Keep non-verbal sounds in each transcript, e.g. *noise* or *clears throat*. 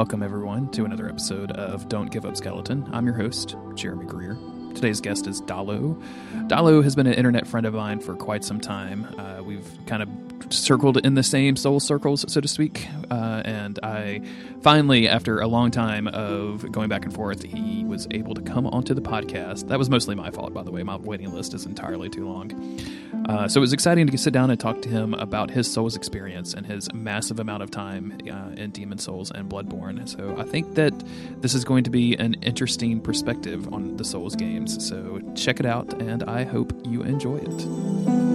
Welcome, everyone, to another episode of Don't Give Up Skeleton. I'm your host, Jeremy Greer. Today's guest is Dollow. Dollow has been an internet friend of mine for quite some time. Uh, we've kind of circled in the same soul circles, so to speak. Uh, and I finally, after a long time of going back and forth, he was able to come onto the podcast. That was mostly my fault, by the way. My waiting list is entirely too long. Uh, so it was exciting to sit down and talk to him about his Souls experience and his massive amount of time uh, in Demon Souls and Bloodborne. So I think that this is going to be an interesting perspective on the Souls games. So check it out, and I hope you enjoy it.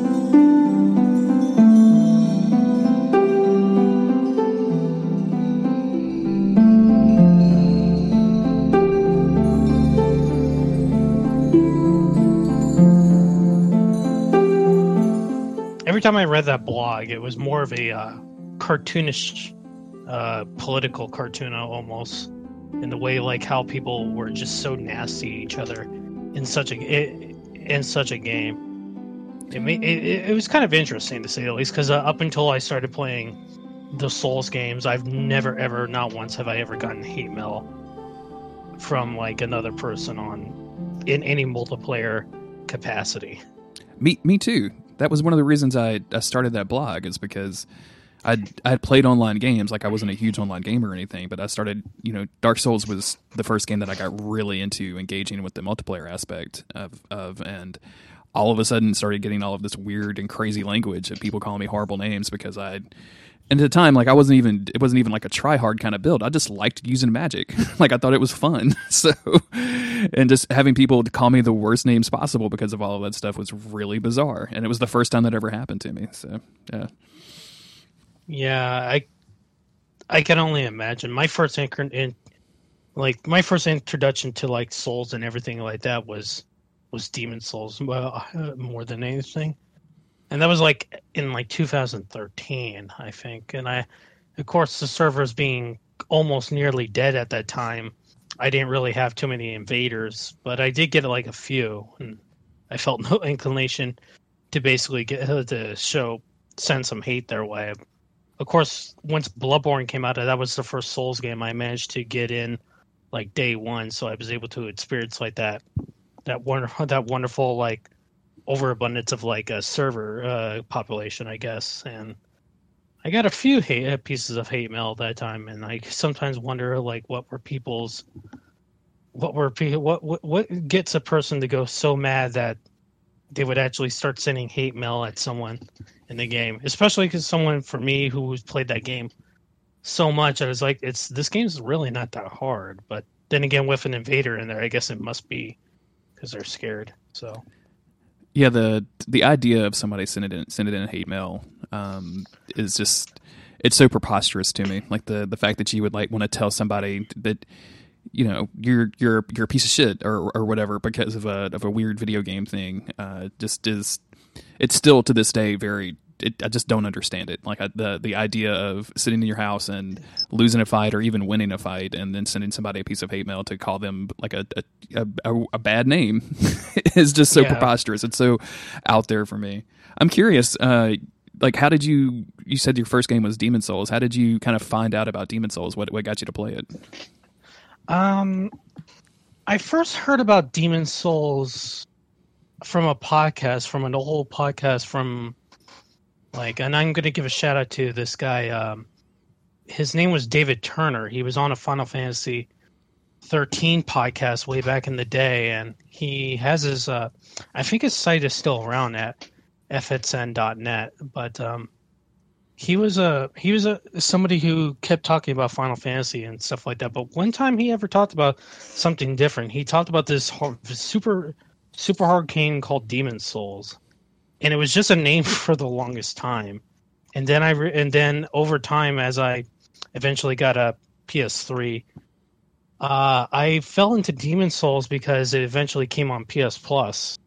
Time I read that blog, it was more of a uh, cartoonish, uh, political cartoon almost, in the way like how people were just so nasty to each other in such a in such a game. It it, it was kind of interesting to say the least, because uh, up until I started playing the Souls games, I've never ever, not once, have I ever gotten hate mail from like another person on in any multiplayer capacity. Me, me too that was one of the reasons I, I started that blog is because I I had played online games. Like I wasn't a huge online gamer or anything, but I started you know Dark Souls was the first game that I got really into engaging with the multiplayer aspect of of and all of a sudden started getting all of this weird and crazy language and people calling me horrible names because I and at the time like i wasn't even it wasn't even like a try hard kind of build. I just liked using magic. *laughs* Like i thought it was fun. *laughs* So and just having people call me the worst names possible because of all of that stuff was really bizarre. And it was the first time that ever happened to me. So yeah. Yeah i i can only imagine. My first in like my first introduction to like souls and everything like that was was demon souls well *laughs* more than anything and that was like in like 2013 i think. And i of course the servers being almost nearly dead at that time. I didn't really have too many invaders but i did get like a few. And i felt *laughs* no inclination to basically get uh, to show send some hate their way. Of course once bloodborne came out that was the first souls game i managed to get in like day one. So i was able to experience like that that wonderful *laughs* that wonderful like overabundance of like a server uh, population, I guess. And I got a few hate, uh, pieces of hate mail that time, and I sometimes wonder like what were people's what were what what what gets a person to go so mad that they would actually start sending hate mail at someone in the game, especially because someone for me who's played that game so much, I was like, it's this game's really not that hard. But then again, with an invader in there, I guess it must be because they're scared. So yeah, the the idea of somebody sending in sending in hate mail um, is just it's so preposterous to me. Like the the fact that you would like want to tell somebody that you know you're you're you're a piece of shit or or whatever because of a of a weird video game thing uh, just is it's still to this day very it, I just don't understand it. Like I, the the idea of sitting in your house and losing a fight or even winning a fight, and then sending somebody a piece of hate mail to call them like a a, a, a bad name *laughs* is just so yeah. preposterous. It's so out there for me. I'm curious. Uh, like, how did you? You said your first game was Demon Souls. How did you kind of find out about Demon Souls? What what got you to play it? Um, I first heard about Demon Souls from a podcast, from an old podcast from like, and I'm going to give a shout out to this guy. Um, his name was David Turner. He was on a Final Fantasy 13 podcast way back in the day, and he has his. Uh, I think his site is still around at fsn.net, but um, he was a he was a somebody who kept talking about Final Fantasy and stuff like that. But one time he ever talked about something different. He talked about this super super hard game called Demon Souls and it was just a name *laughs* for the longest time. And then I re- and then over time, as I eventually got a PS3, uh, I fell into Demon Souls because it eventually came on PS Plus.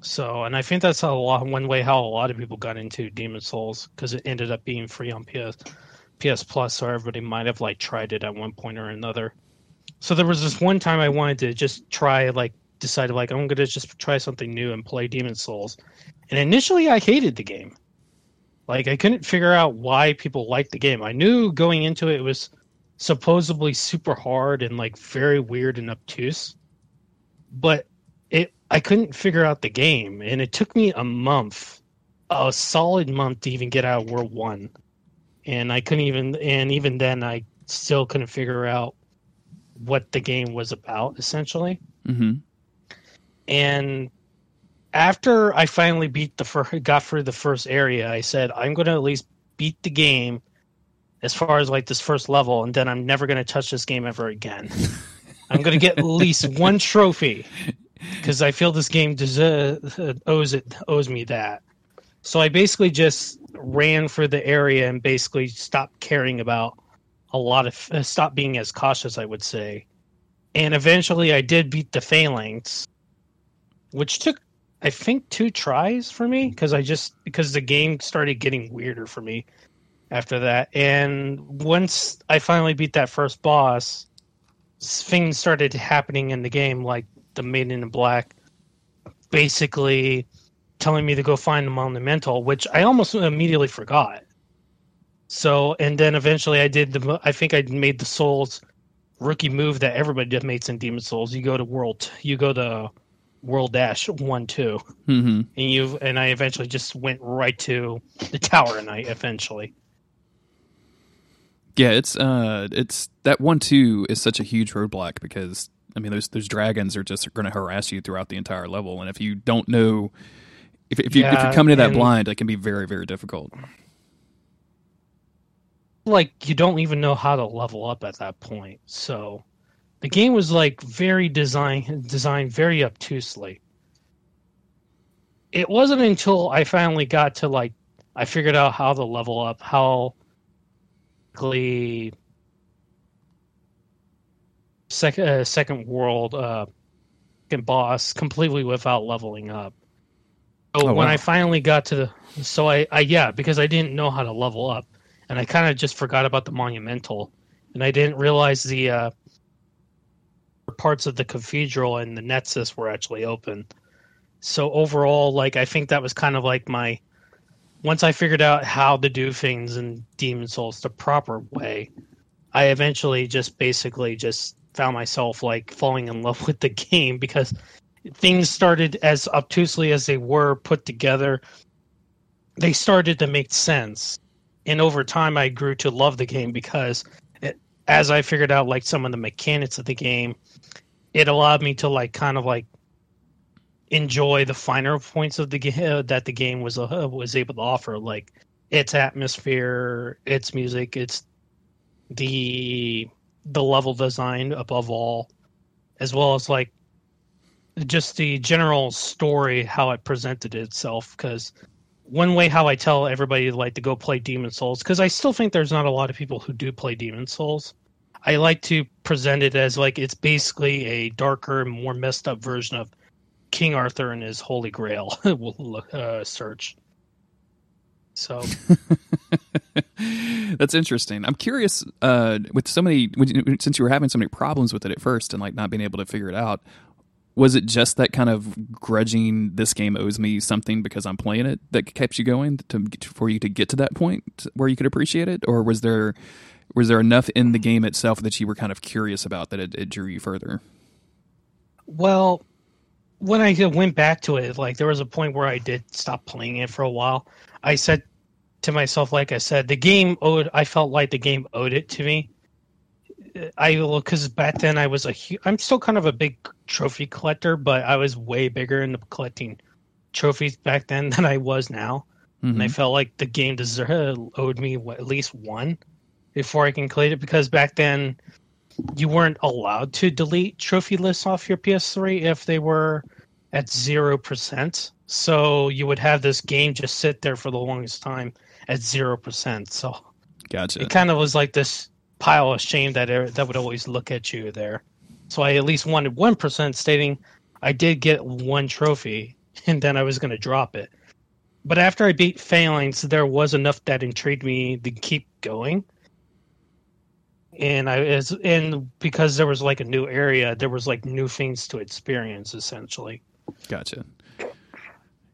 So, and I think that's a lot one way how a lot of people got into Demon Souls because it ended up being free on PS PS Plus, so everybody might have like tried it at one point or another. So there was this one time I wanted to just try like decided like I'm gonna just try something new and play Demon Souls. And initially I hated the game. Like I couldn't figure out why people liked the game. I knew going into it, it was supposedly super hard and like very weird and obtuse. But it I couldn't figure out the game and it took me a month, a solid month to even get out of World 1. And I couldn't even and even then I still couldn't figure out what the game was about essentially. hmm And after I finally beat the first, got through the first area, I said I'm going to at least beat the game as far as like this first level, and then I'm never going to touch this game ever again. *laughs* I'm going to get at least one trophy because I feel this game deserves, owes it owes me that. So I basically just ran for the area and basically stopped caring about a lot of uh, stopped being as cautious, I would say. And eventually, I did beat the phalanx, which took I think two tries for me because I just because the game started getting weirder for me after that. And once I finally beat that first boss, things started happening in the game, like the Maiden in Black, basically telling me to go find the Monumental, which I almost immediately forgot. So, and then eventually I did the. I think I made the Souls rookie move that everybody did makes in Demon Souls. You go to World, you go to World Dash one two, hmm and you and I eventually just went right to the Tower Knight. Eventually, Yeah, it's uh, it's that one two is such a huge roadblock because I mean those those dragons are just going to harass you throughout the entire level, and if you don't know, if if you if you're coming to that blind, it can be very very difficult. like you don't even know how to level up at that point. So, the game was like very design designed very obtusely. It wasn't until I finally got to like I figured out how to level up, how quickly second uh, second world uh second boss completely without leveling up. So Oh, when wow. I finally got to the so I, I yeah, because I didn't know how to level up and I kind of just forgot about the monumental and I didn't realize the uh parts of the cathedral and the nexus were actually open. So overall like I think that was kind of like my once I figured out how to do things in Demon Souls the proper way, I eventually just basically just found myself like falling in love *laughs* with the game because things started as obtusely as they were put together. They started to make sense. And over time, I grew to love the game because as I figured out like some of the mechanics of the game, it allowed me to like kind of like enjoy the finer points of the game that the game was uh, was able to offer, like its atmosphere, its music, its the the level design above all, as well as like just the general story how it presented itself. Because one way how I tell everybody like to go play Demon Souls, because I still think there's not a lot of people who do play Demon Souls. I like to present it as like it's basically a darker, more messed up version of King Arthur and his Holy Grail *laughs* uh, search. So *laughs* That's interesting. I'm curious. Uh, with so many, since you were having so many problems with it at first and like not being able to figure it out, was it just that kind of grudging? This game owes me something because I'm playing it that kept you going to for you to get to that point where you could appreciate it, or was there was there enough in the game itself that you were kind of curious about that it, it drew you further? Well, when I went back to it, like there was a point where I did stop playing it for a while. I said to myself, like I said, the game owed. I felt like the game owed it to me. I because back then I was a. I'm still kind of a big trophy collector, but I was way bigger into collecting trophies back then *laughs* than I was now, and I Mhm. felt like the game deserved owed me what, at least one before I can complete it because back then you weren't allowed to delete trophy lists off your PS3 if they were at zero percent. So you would have this game just sit there for the longest time at zero percent. So Gotcha. it kind of was like this pile of shame that er- that would always look at you there. So I at least wanted one percent, stating I did get one trophy, *laughs* and then I was going to drop it. But after I beat Phalanx, there was enough that intrigued me to keep going. And I is and because there was like a new area, there was like new things to experience essentially. Gotcha.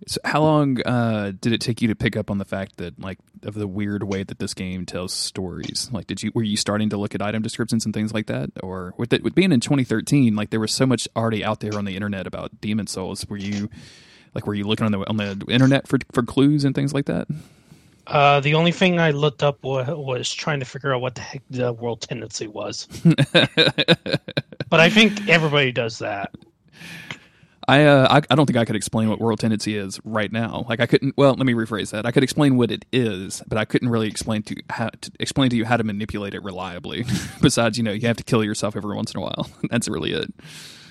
So how long uh, did it take you to pick up on the fact that like of the weird way that this game tells stories? Like, did you were you starting to look at item descriptions and things like that, or with it with being in 2013, like there was so much already out there on the internet about Demon Souls. Were you like were you looking on the on the internet for for clues and things like that? Uh, the only thing I looked up was, was trying to figure out what the heck the world tendency was. *laughs* but I think everybody does that. I, uh, I I don't think I could explain what world tendency is right now. Like I couldn't. Well, let me rephrase that. I could explain what it is, but I couldn't really explain to how to explain to you how to manipulate it reliably. *laughs* Besides, you know, you have to kill yourself every once in a while. *laughs* That's really it.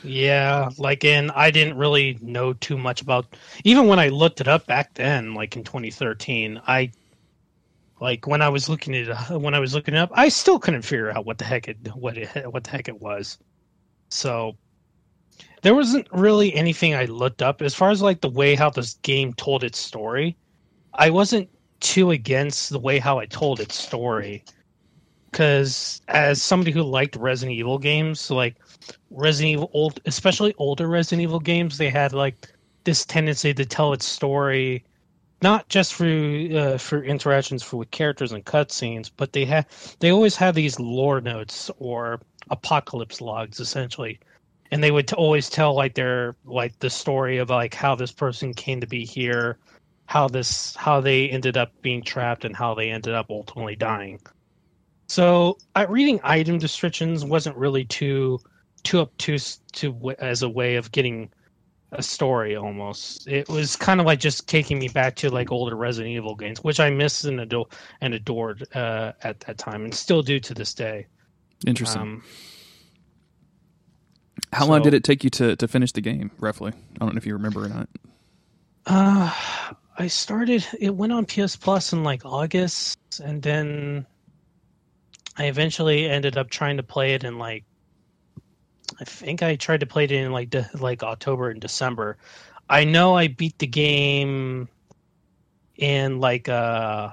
Yeah, like in I didn't really know too much about. Even when I looked it up back then, like in 2013, I like when I was looking at uh, when I was looking up, I still couldn't figure out what the heck it what it what the heck it was. So there wasn't really anything I looked up as far as like the way how this game told its story. I wasn't too against the way how it told its story because as somebody who liked Resident Evil games, like Resident Evil old, especially older Resident Evil games, they had like this tendency to tell its story not just for uh, for interactions for with characters and cutscenes, but they have they always have these lore notes or apocalypse logs essentially. And they would t- always tell like their like the story of like how this person came to be here how this how they ended up being trapped and how they ended up ultimately dying. So uh, reading item descriptions wasn't really too too obtuse to as a way of getting a story almost it was kind of like just taking me back to like older resident evil games which i missed and, adore, and adored uh, at that time and still do to this day interesting um, how so, long did it take you to, to finish the game, roughly? I don't know if you remember or not. Uh, I started, it went on PS Plus in like August, and then I eventually ended up trying to play it in like, I think I tried to play it in like de- like October and December. I know I beat the game in like uh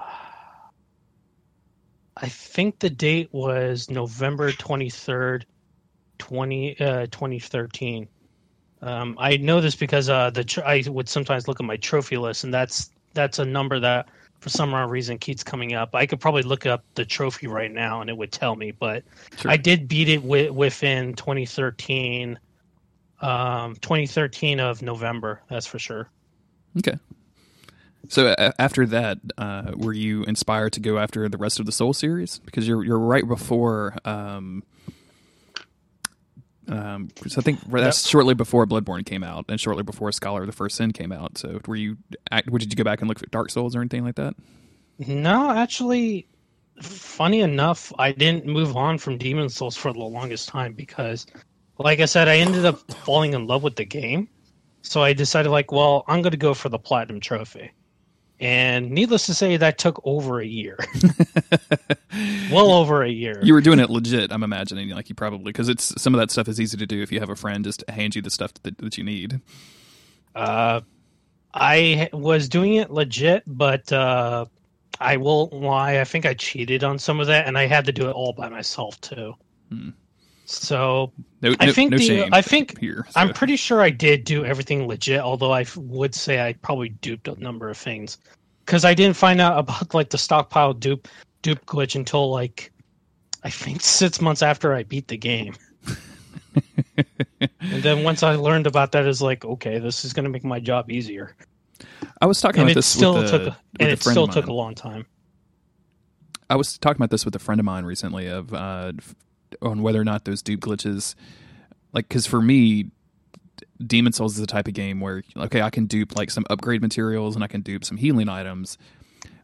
I think the date was November 23rd, 20, uh, 2013. Um, I know this because uh, the tr- I would sometimes look at my trophy list, and that's that's a number that for some reason keeps coming up. I could probably look up the trophy right now, and it would tell me. But sure. I did beat it wi- within 2013, um, 2013 of November. That's for sure. Okay. So uh, after that, uh, were you inspired to go after the rest of the Soul series? Because you're you're right before um, um, so I think that's yep. shortly before Bloodborne came out, and shortly before Scholar of the First Sin came out. So were you? Did you go back and look at Dark Souls or anything like that? No, actually, funny enough, I didn't move on from Demon Souls for the longest time because, like I said, I ended up falling in love with the game. So I decided, like, well, I'm going to go for the platinum trophy. And needless to say, that took over a year. *laughs* *laughs* well over a year. You were doing it legit, I'm imagining. Like you probably, because it's some of that stuff is easy to do if you have a friend just hand you the stuff that, that you need. Uh, I was doing it legit, but uh, I will lie. I think I cheated on some of that, and I had to do it all by myself too. Hmm. So no, I think no the, I think here. So. I'm pretty sure I did do everything legit. Although I would say I probably duped a number of things because I didn't find out about like the stockpile dupe dupe glitch until like I think *laughs* six months after I beat the game. *laughs* and then once I learned about that, is like okay, this is going to make my job easier. I was talking and about this still with took, and it still took a long time. I was talking about this with a friend of mine recently of uh, on whether or not those dupe glitches, like, because for me, Demon Souls is the type of game where okay, I can dupe like some upgrade materials and I can dupe some healing items,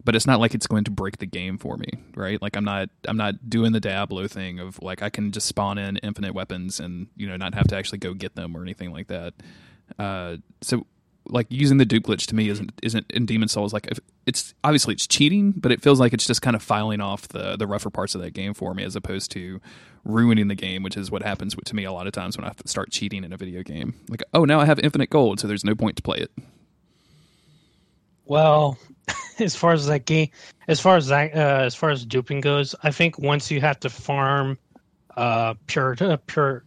but it's not like it's going to break the game for me, right? Like I'm not I'm not doing the Diablo thing of like I can just spawn in infinite weapons and you know not have to actually go get them or anything like that. Uh, so like using the dupe glitch to me isn't isn't in Demon Souls like it's obviously it's cheating, but it feels like it's just kind of filing off the the rougher parts of that game for me as opposed to ruining the game, which is what happens to me a lot of times when I start cheating in a video game. Like, oh, now I have infinite gold, so there's no point to play it. Well, *laughs* as far as that game, as far as that, uh, as far as duping goes, I think once you have to farm uh, pure uh, pure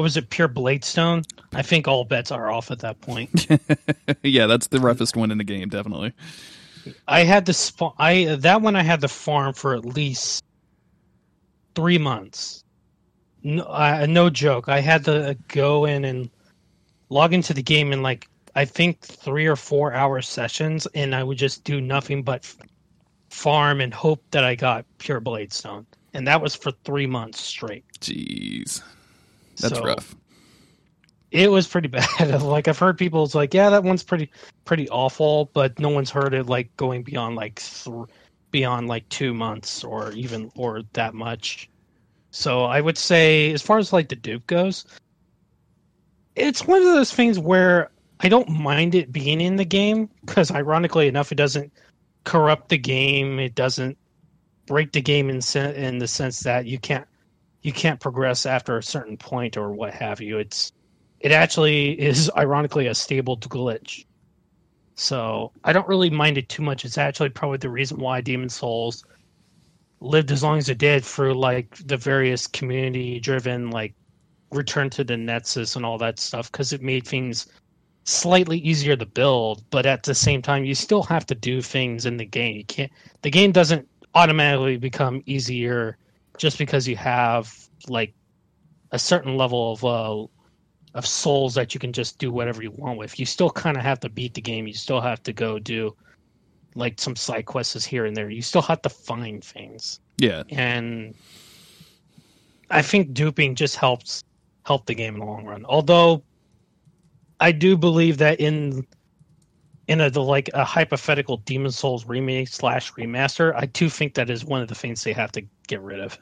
what was it, Pure Bladestone? I think all bets are off at that point. *laughs* yeah, that's the roughest one in the game, definitely. I had the sp- I that one I had the farm for at least three months. No, uh, no joke. I had to go in and log into the game in like I think three or four hour sessions, and I would just do nothing but farm and hope that I got pure Bladestone, and that was for three months straight. Jeez, that's So, rough. It was pretty *laughs* bad. like I've heard people, it's like, yeah, that one's pretty pretty awful, but no one's heard it like going beyond like th- beyond like two months or even or that much. So I would say, as far as like the dupe goes, it's one of those things where I don't mind it being in the game because, ironically enough, it doesn't corrupt the game. It doesn't break the game in sen- in the sense that you can't you can't progress after a certain point or what have you. It's it actually is *laughs* ironically a stable glitch. So I don't really mind it too much. It's actually probably the reason why Demon Souls lived as long as it did through like the various community driven like return to the Nexus and all that stuff because it made things slightly easier to build, but at the same time you still have to do things in the game. You can't the game doesn't automatically become easier just because you have like a certain level of uh of souls that you can just do whatever you want with. You still kind of have to beat the game. You still have to go do like some side quests here and there. You still have to find things Yeah, and I think duping just helps help the game in the long run. Although I do believe that in in a the, like a hypothetical Demon Souls remake slash remaster, I do think that is one of the things they have to get rid of.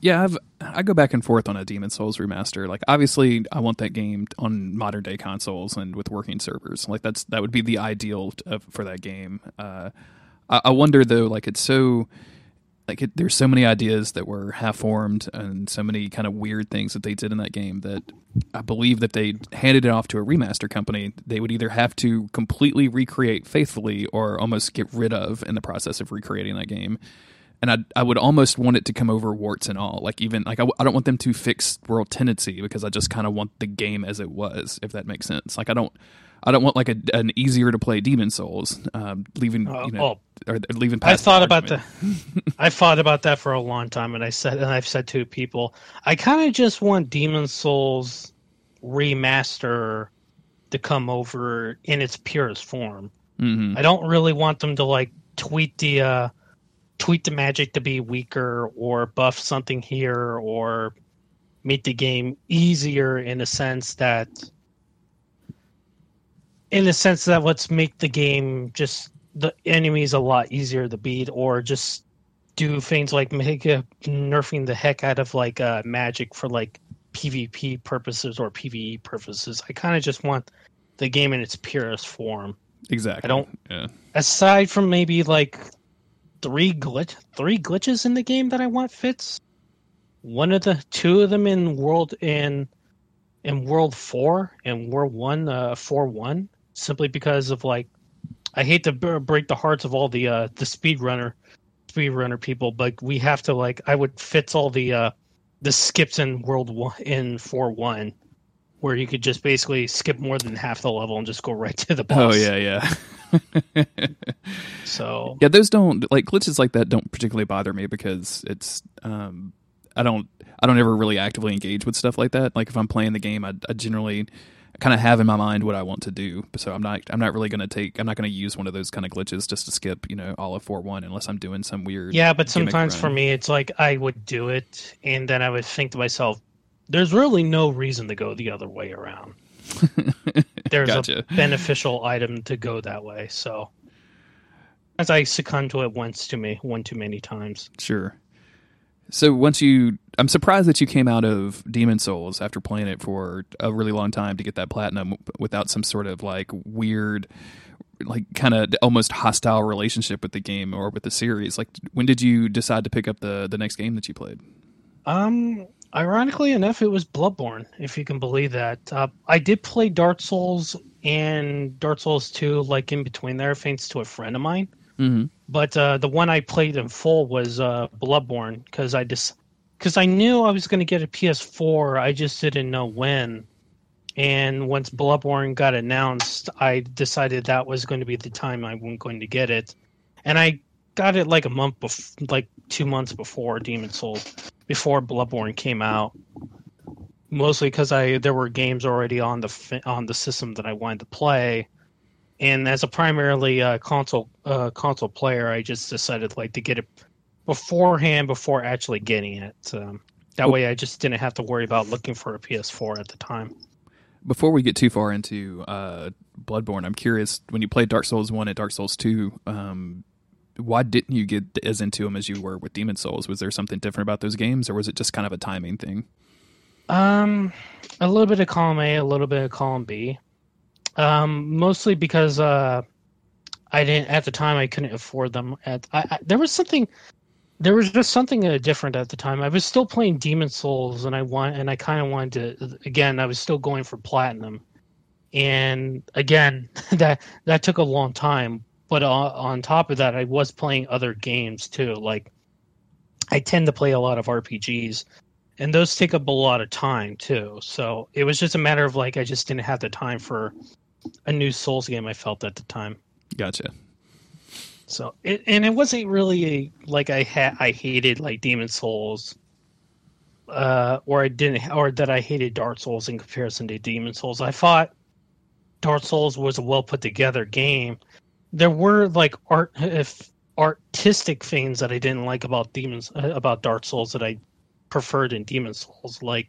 Yeah. I've I go back and forth on a Demon Souls remaster. Like, obviously, I want that game on modern day consoles and with working servers. Like, that's that would be the ideal for that game. Uh, I, I wonder though, like, it's so like it, there's so many ideas that were half formed and so many kind of weird things that they did in that game that I believe that they handed it off to a remaster company, they would either have to completely recreate faithfully or almost get rid of in the process of recreating that game. And I, I would almost want it to come over warts and all. Like even like I, I don't want them to fix world tendency because I just kind of want the game as it was, if that makes sense. Like I don't, I don't want like a, an easier to play Demon Souls, um, leaving Uh, you know, oh, or leaving. I thought the about the I thought about that for a long time and I said and I've said to people, I kind of just want Demon Souls remaster to come over in its purest form. Mhm. I don't really want them to like tweak the uh, tweak the magic to be weaker or buff something here or make the game easier in a sense that in the sense that let's make the game just the enemies a lot easier to beat or just do things like make a, nerfing the heck out of like uh, magic for like PvP purposes or PvE purposes. I kind of just want the game in its purest form Exactly. I don't- Yeah. aside from maybe like three glitch three glitches in the game that I want fits. One of the two of them in world in in world four and world one uh four one simply because of like I hate to b- break the hearts of all the uh the speedrunner speedrunner people, but we have to like I would fits all the uh the skips in world one in four one where you could just basically skip more than half the level and just go right to the boss. Oh yeah, yeah. *laughs* So yeah, those don't like glitches like that don't particularly bother me because it's um I don't I don't ever really actively engage with stuff like that. Like if I'm playing the game, I, I generally kind of have in my mind what I want to do. So I'm not I'm not really going to take I'm not going to use one of those kind of glitches just to skip you know all of four one unless I'm doing some weird. Yeah, but sometimes for me, it's like I would do it, and then I would think to myself, "There's really no reason to go the other way around. *laughs* There's Gotcha. a beneficial item to go that way." So, as I succumb to it once too many, one too many times. Sure. So once you, I'm surprised that you came out of Demon Souls after playing it for a really long time to get that platinum without some sort of like weird, like kind of almost hostile relationship with the game or with the series. Like, when did you decide to pick up the the next game that you played? Um, ironically enough, it was Bloodborne, if you can believe that. Uh, I did play Dark Souls and Dark Souls 2, like in between there, thanks to a friend of mine. Mm-hmm. But uh, the one I played in full was uh, Bloodborne because I just because I knew I was going to get a PS4. I just didn't know when. And once Bloodborne got announced, I decided that was going to be the time I was going to get it. And I got it like a month before, like two months before Demon Souls, before Bloodborne came out. Mostly because I there were games already on the on the system that I wanted to play, and as a primarily uh, console uh, console player, I just decided like to get it beforehand before actually getting it. Um, that way, I just didn't have to worry about looking for a PS4 at the time. Before we get too far into uh, Bloodborne, I'm curious when you played Dark Souls one and Dark Souls two. Um, why didn't you get as into them as you were with Demon Souls? Was there something different about those games, or was it just kind of a timing thing? Um, a little bit of column A, a little bit of column B. Um, mostly because uh, I didn't at the time I couldn't afford them. At I, I, there was something, there was just something uh, different at the time. I was still playing Demon Souls, and I want and I kind of wanted to. Again, I was still going for platinum, and again *laughs* that that took a long time. But on, on top of that, I was playing other games too. Like I tend to play a lot of RPGs, and those take up a lot of time too. So it was just a matter of like I just didn't have the time for a new Souls game. I felt at the time. Gotcha. So it and it wasn't really a, like I had I hated like Demon Souls, uh, or I didn't or that I hated Dark Souls in comparison to Demon Souls. I thought Dark Souls was a well put together game. There were like art if artistic things that I didn't like about Demons about Dark Souls that I preferred in Demon Souls, like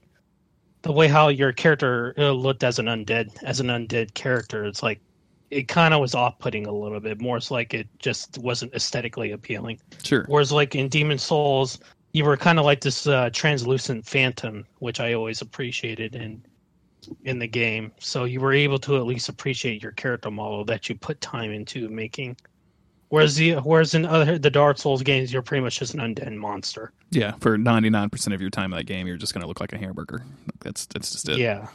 the way how your character uh, looked as an undead as an undead character. It's like it kind of was off-putting a little bit. More it's like it just wasn't aesthetically appealing. Sure. Whereas like in Demon Souls, you were kind of like this uh, translucent phantom, which I always appreciated in in the game. So you were able to at least appreciate your character model that you put time into making. Whereas the whereas in other the Dark Souls games, you're pretty much just an undead monster. Yeah, for ninety nine percent of your time in that game, you're just going to look like a hamburger. That's that's just it. Yeah.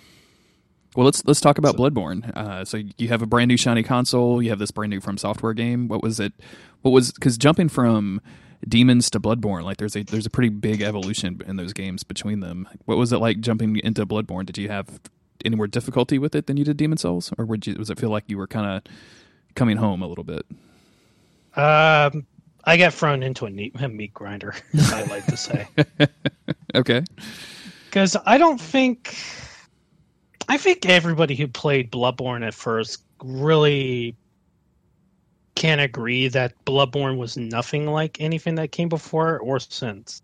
Well, let's let's talk about so, Bloodborne. Uh, so you have a brand new shiny console. You have this brand new From Software game. What was it? What was because jumping from Demons to Bloodborne, like there's a there's a pretty big evolution in those games between them. What was it like jumping into Bloodborne? Did you have any more difficulty with it than you did Demon Souls, or would you, was it feel like you were kind of coming home a little bit? Um, I got thrown into a, neat, *laughs* a meat grinder, as I like to say. *laughs* okay. Because I don't think, I think everybody who played Bloodborne at first really can't agree that Bloodborne was nothing like anything that came before or since.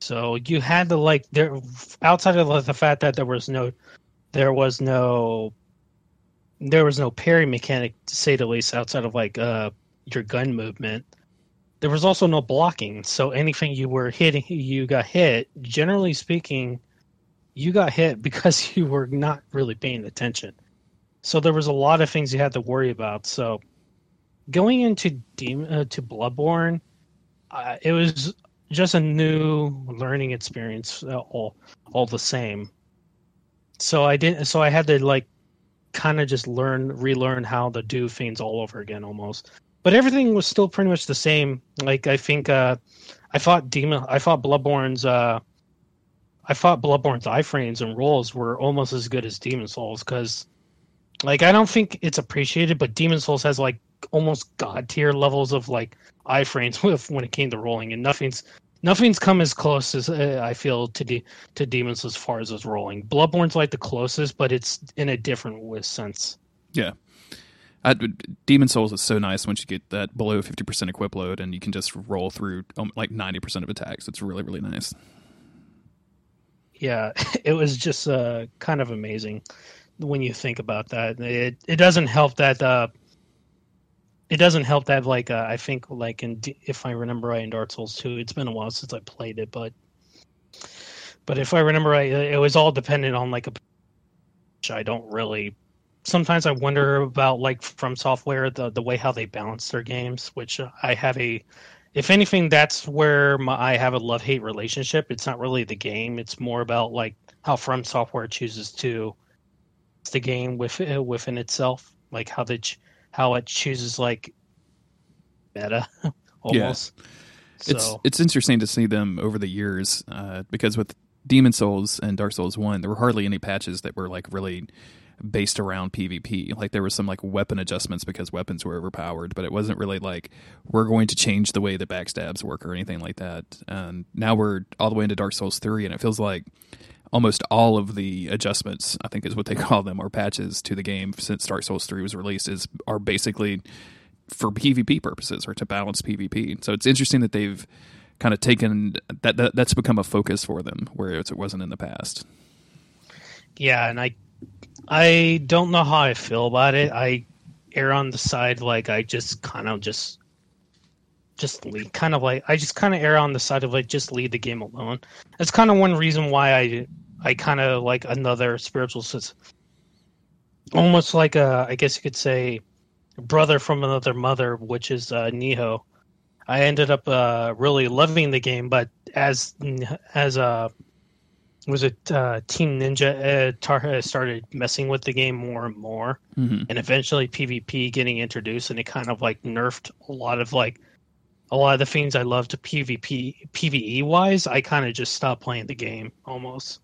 So you had to like there outside of the fact that there was no there was no there was no parry mechanic to say the least outside of like uh your gun movement. There was also no blocking, so anything you were hitting, you got hit. Generally speaking, you got hit *laughs* because you were not really paying attention. So there was a lot of things you had to worry about. So going into Demon uh, to Bloodborne, uh, it was just a new learning experience, uh, all all the same. So I didn't. So I had to like kind of just learn, relearn how to do things all over again, almost but everything was still pretty much the same. Like I think uh, I fought Demon, I fought Bloodborne's, uh, I fought Bloodborne's iframes and rolls were almost as good as Demon Souls because, like, I don't think it's appreciated, but Demon Souls has like almost god tier levels of like iframes *laughs* with when it came to rolling, and nothing's nothing's come as close as uh, I feel to de- to Demons as far as its rolling. Bloodborne's like the closest, but it's in a different sense. Yeah, I, Demon Souls is so nice once you get that below 50% equip load and you can just roll through um, like 90% of attacks. It's really, really nice. Yeah, *laughs* it was just uh, kind of amazing when you think about that. It it doesn't help that uh, it doesn't help that like uh, I think like in if I remember right in Dark Souls 2, it's been a while since I played it, but but if I remember right, it was all dependent on like a I don't really sometimes I wonder about like from software the the way how they balance their games, which I have a if anything that's where my, I have a love hate relationship. It's not really the game; it's more about like how From Software chooses to the game with uh, within itself, like how the how it chooses like meta *laughs* almost. Yeah. So It's it's interesting to see them over the years uh, because with Demon Souls and Dark Souls One, there were hardly any patches that were like really based around PvP. Like there were some like weapon adjustments because weapons were overpowered, but it wasn't really like we're going to change the way the backstabs work or anything like that. And now we're all the way into Dark Souls Three, and it feels like almost all of the adjustments, I think is what they *laughs* call them, or patches to the game since Dark Souls Three was released, is are basically for PvP purposes or to balance PvP. So it's interesting that they've kind of taken that, that that's become a focus for them, whereas it wasn't in the past. yeah, and I I don't know how I feel about it. I err on the side like I just kind of just just leave, kind of like I just kind of err on the side of like just leave the game alone. That's kind of one reason why I I kind of like another spiritual system, almost like a I guess you could say brother from another mother, which is uh, Nioh. I ended up uh, really loving the game, but as as a was it uh, Team Ninja uh, tar- uh, started messing with the game more and more, Mm-hmm. and eventually PvP getting introduced, and it kind of like nerfed a lot of like a lot of the things I love to PvP PVE wise. I kind of just stopped playing the game almost.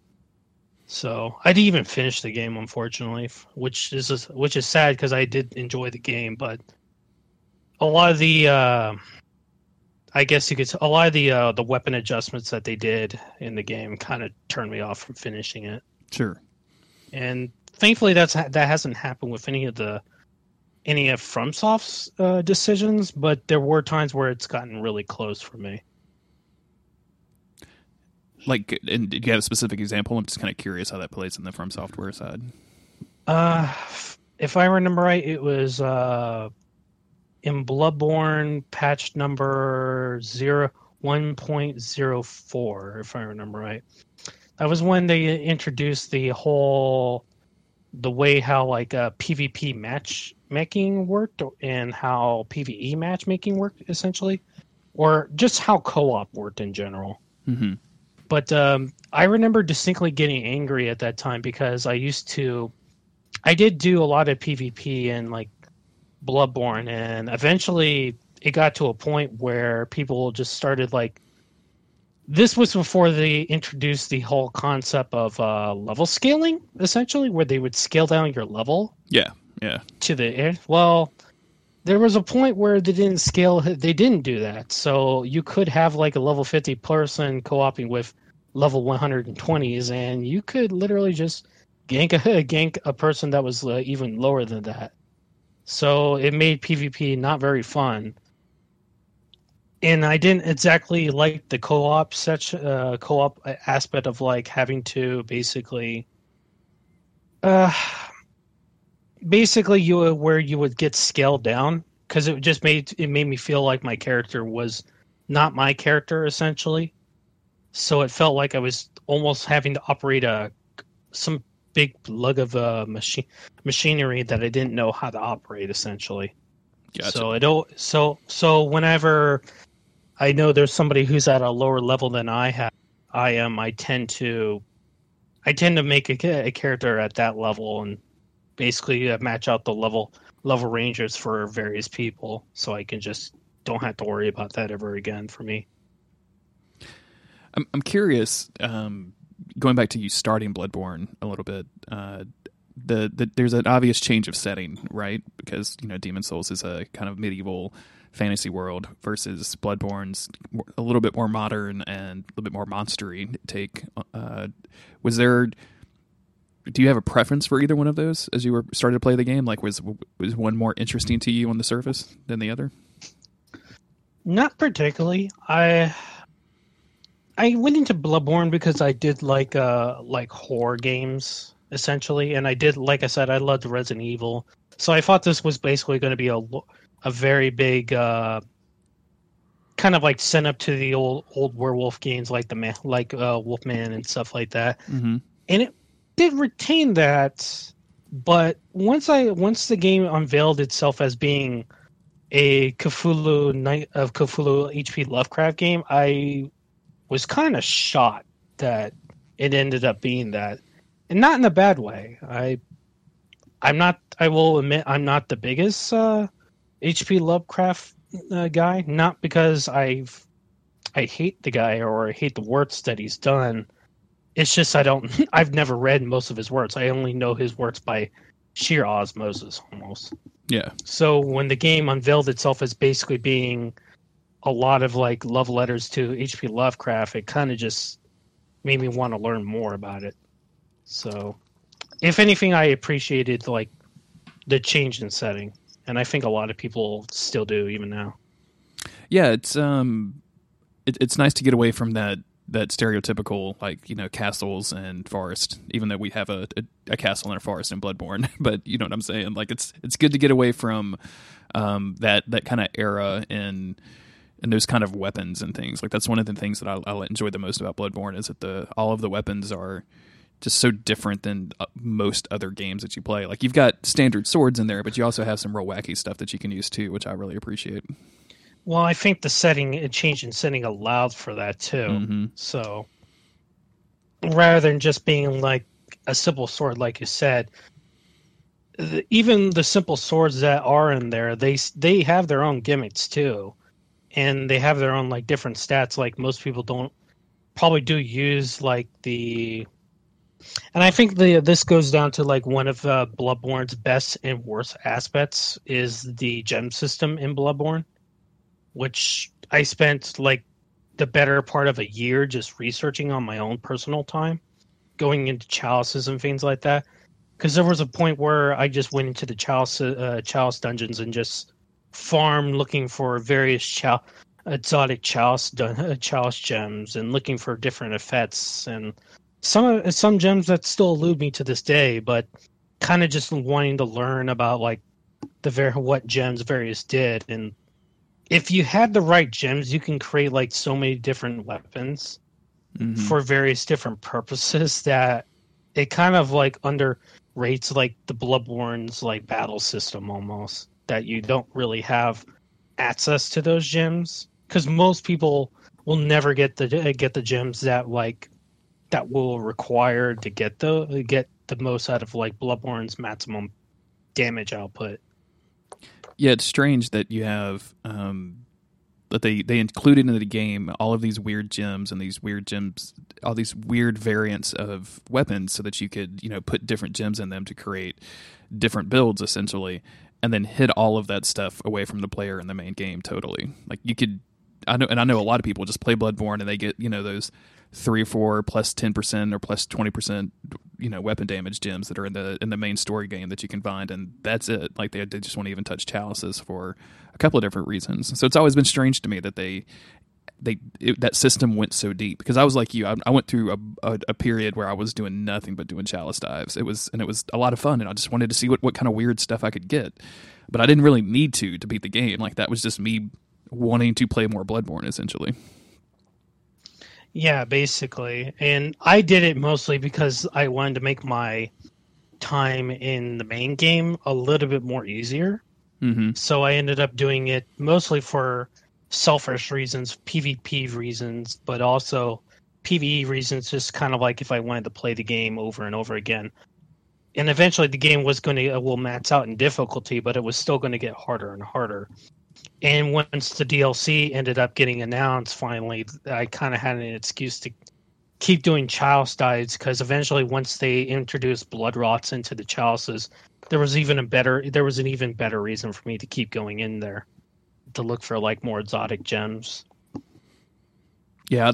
So I didn't even finish the game, unfortunately, which is which is sad because I did enjoy the game, but a lot of the uh, I guess you could a lot of the uh, the weapon adjustments that they did in the game kind of turned me off from finishing it Sure. and thankfully that's that hasn't happened with any of the any of FromSoft's uh, decisions, but there were times where it's gotten really close for me. Like, and did you have a specific example? I'm just kind of curious how that plays in the From Software side. Uh, if I remember right, it was uh, in Bloodborne patch number zero one point zero four, if I remember right. That was when they introduced the whole the way how like uh, PvP matchmaking worked and how PvE matchmaking worked essentially, or just how co-op worked in general Mm-hmm. but um, I remember distinctly getting angry at that time because I used to, I did do a lot of PvP and like Bloodborne, and eventually it got to a point where people just started like. This was before they introduced the whole concept of uh, level scaling, essentially, where they would scale down your level Yeah. Yeah. to the. Well, there was a point where they didn't scale. They didn't do that, so you could have like a level fifty person co-oping with level one hundred and twenties, and you could literally just gank a *laughs* gank a person that was uh, even lower than that. So it made PvP not very fun. And I didn't exactly like the co-op such uh, co-op aspect of like having to basically uh basically you where you would get scaled down because it just made it made me feel like my character was not my character essentially so it felt like i was almost having to operate a some big lug of uh, machine machinery that i didn't know how to operate essentially Gotcha. so it so so whenever I know there's somebody who's at a lower level than I have, I am. I tend to, I tend to make a, a character at that level and basically uh, match out the level level rangers for various people, so I can just don't have to worry about that ever again for me. I'm I'm curious. Um, going back to you starting Bloodborne a little bit. Uh, the, the there's an obvious change of setting, right? Because you know Demon Souls is a kind of medieval fantasy world versus Bloodborne's a little bit more modern and a little bit more monstery take. Uh, was there? Do you have a preference for either one of those as you were started to play the game? Like, was was one more interesting to you on the surface than the other? Not particularly. I I went into Bloodborne because I did like uh like horror games essentially, and I did like I said I loved Resident Evil, so I thought this was basically going to be a a very big uh kind of like send up to the old old werewolf games like the man like uh Wolfman and stuff like that. Mm-hmm. and it did retain that but once i once the game unveiled itself as being a cthulhu night of cthulhu hp lovecraft game i was kind of shocked that it ended up being that. And not in a bad way. I i'm not i will admit i'm not the biggest uh hp lovecraft uh, guy not because i've I hate the guy or I hate the works that he's done. It's just I don't. *laughs* I've never read most of his works. I only know his works by sheer osmosis, almost. Yeah. So when the game unveiled itself as basically being a lot of like love letters to H.P. Lovecraft, it kind of just made me want to learn more about it. So, if anything, I appreciated like the change in setting, and I think a lot of people still do even now. Yeah, it's um, it, it's nice to get away from that that stereotypical like you know castles and forest even though we have a, a, a, castle and a forest in bloodborne *laughs* but you know what i'm saying like it's it's good to get away from um, that that kind of era and and those kind of weapons and things like that's one of the things that I, I enjoy the most about bloodborne is that the all of the weapons are just so different than uh, most other games that you play like you've got standard swords in there but you also have some real wacky stuff that you can use too which i really appreciate well, I think the setting, a change in setting allowed for that too. Mm-hmm. So rather than just being like a simple sword, like you said, the, even the simple swords that are in there, they they have their own gimmicks too, and they have their own like different stats. Like most people don't probably do use like the and I think the this goes down to like one of uh, Bloodborne's best and worst aspects is the gem system in Bloodborne which I spent like the better part of a year just researching on my own personal time, going into chalices and things like that. Because there was a point where I just went into the chalice, uh, chalice dungeons and just farm looking for various chal- exotic chalice dun- chalice gems and looking for different effects and some some gems that still elude me to this day, but kind of just wanting to learn about like the ver- what gems various did and if you had the right gems, you can create like so many different weapons mm-hmm. for various different purposes *laughs* that it kind of like underrates like the Bloodborne's like battle system almost that you don't really have access to those gems because most people will never get the get the gems that like that will require to get the get the most out of like Bloodborne's maximum damage output yeah, it's strange that you have um, that they they included in the game all of these weird gems and these weird gems, all these weird variants of weapons, so that you could you know put different gems in them to create different builds essentially, and then hid all of that stuff away from the player in the main game totally. Like you could, I know, and I know a lot of people just play Bloodborne and they get you know those three or four plus ten percent or plus twenty percent, you know, weapon damage gems that are in the in the main story game that you can find, and that's it. Like they they just won't even touch chalices for a couple of different reasons. So it's always been strange to me that they they it, that system went so deep because I was like you, I, I went through a, a, a, period where I was doing nothing but doing chalice dives. It was and it was a lot of fun, and I just wanted to see what what kind of weird stuff I could get, but I didn't really need to to beat the game. Like that was just me wanting to play more Bloodborne essentially. Yeah, basically. And I did it mostly because I wanted to make my time in the main game a little bit more easier. Mm-hmm. So I ended up doing it mostly for selfish reasons, PvP reasons, but also PvE reasons, just kind of like if I wanted to play the game over and over again. And eventually the game was going to, will max out in difficulty, but it was still going to get harder and harder. And once the DLC ended up getting announced, finally, I kind of had an excuse to keep doing chalice dives because eventually, once they introduced blood rots into the chalices, there was even a better, there was an even better reason for me to keep going in there to look for like more exotic gems. Yeah,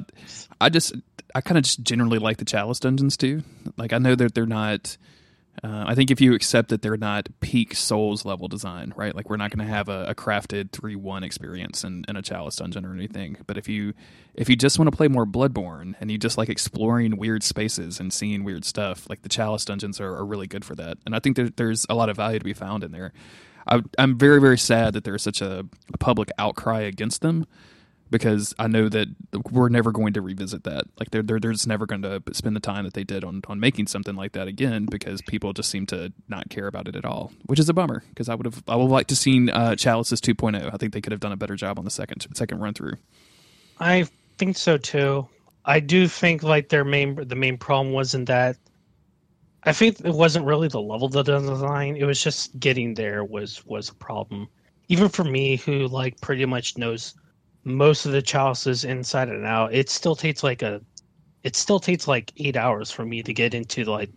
I just, I kind of just generally like the chalice dungeons too. Like I know that they're not uh, I think if you accept that they're not peak Souls level design, right? Like we're not going to have a, a crafted three one experience in, in a Chalice dungeon or anything. But if you if you just want to play more Bloodborne and you just like exploring weird spaces and seeing weird stuff, like the Chalice dungeons are, are really good for that. And I think there, there's a lot of value to be found in there. I, am very very sad that there's such a, a public outcry against them because I know that we're never going to revisit that. Like they're, they're, they're just never going to spend the time that they did on, on making something like that again because people just seem to not care about it at all, which is a bummer because I would have I would liked to seen uh, Chalices 2.0. I think they could have done a better job on the second second run through. I think so too. I do think like their main the main problem wasn't that. I think it wasn't really the level of the design. It was just getting there was was a problem. Even for me, who like pretty much knows most of the chalices inside and out. It still takes like a, it still takes like eight hours for me to get into like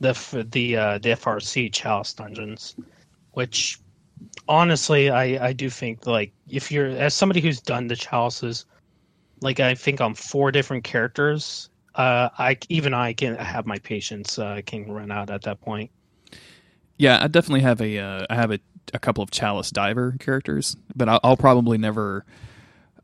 the the uh, the FRC chalice dungeons, which honestly I I do think like if you're as somebody who's done the chalices, like I think on four different characters, uh, I even I can have my patience uh, can run out at that point. Yeah, I definitely have a uh, I have a, a couple of chalice diver characters, but I'll, I'll probably never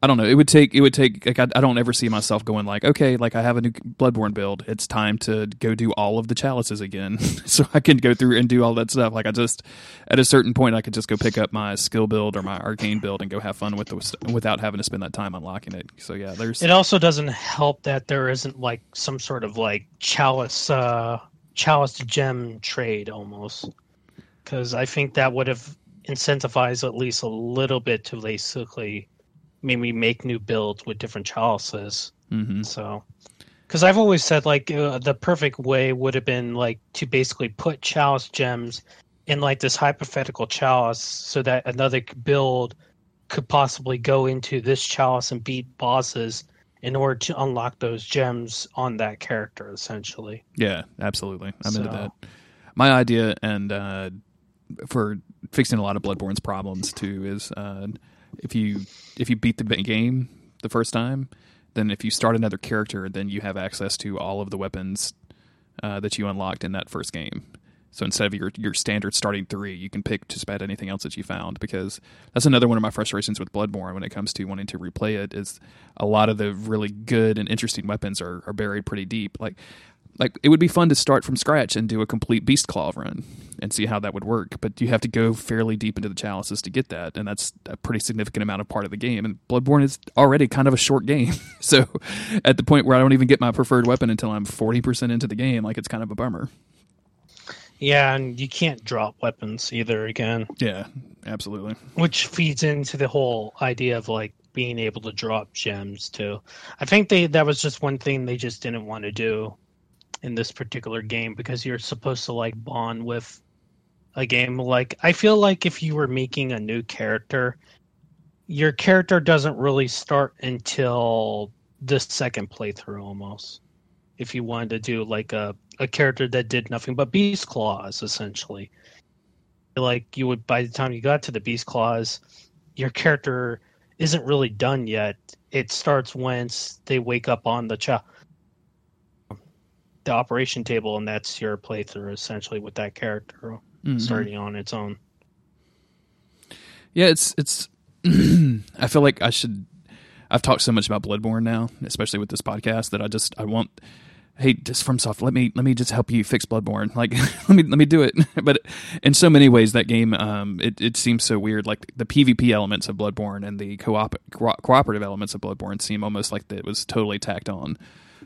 I don't know. It would take. It would take. Like I, I, don't ever see myself going like, okay, like I have a new Bloodborne build. It's time to go do all of the chalices again, *laughs* so I can go through and do all that stuff. Like I just, at a certain point, I could just go pick up my skill build or my arcane build and go have fun with the without having to spend that time unlocking it. So yeah, there's. It also doesn't help that there isn't like some sort of like chalice, uh chalice gem trade almost, because I think that would have incentivized at least a little bit to basically maybe make new builds with different chalices. Mm-hmm. So, because I've always said like uh, the perfect way would have been like to basically put chalice gems in like this hypothetical chalice so that another build could possibly go into this chalice and beat bosses in order to unlock those gems on that character essentially yeah absolutely i'm so. into that my idea and uh, for fixing a lot of bloodborne's problems too is uh, if you if you beat the game the first time, then if you start another character, then you have access to all of the weapons uh, that you unlocked in that first game. So instead of your your standard starting three, you can pick just about anything else that you found because that's another one of my frustrations with Bloodborne when it comes to wanting to replay it is a lot of the really good and interesting weapons are, are buried pretty deep. Like like it would be fun to start from scratch and do a complete beast claw run and see how that would work but you have to go fairly deep into the chalices to get that and that's a pretty significant amount of part of the game and bloodborne is already kind of a short game. *laughs* So at the point where i don't even get my preferred weapon until i'm 40% into the game like it's kind of a bummer. Yeah and you can't drop weapons either again. Yeah absolutely. Which feeds into the whole idea of like being able to drop gems too. I think they that was just one thing they just didn't want to do in this particular game because you're supposed to like bond with a game like I feel like if you were making a new character, your character doesn't really start until the second playthrough almost. If you wanted to do like a, a character that did nothing but beast claws essentially. Like you would by the time you got to the beast claws, your character isn't really done yet. It starts once they wake up on the child the operation table, and that's your playthrough essentially with that character mm-hmm. starting on its own. Yeah, it's it's. *clears throat* I feel like I should. I've talked so much about Bloodborne now, especially with this podcast, that I just I want. Hey, just FromSoft, let me let me just help you fix Bloodborne. *laughs* Like, let me let me do it. *laughs* but in so many ways, that game um, it it seems so weird. Like the PvP elements of Bloodborne and the co-op co- cooperative elements of Bloodborne seem almost like it was totally tacked on.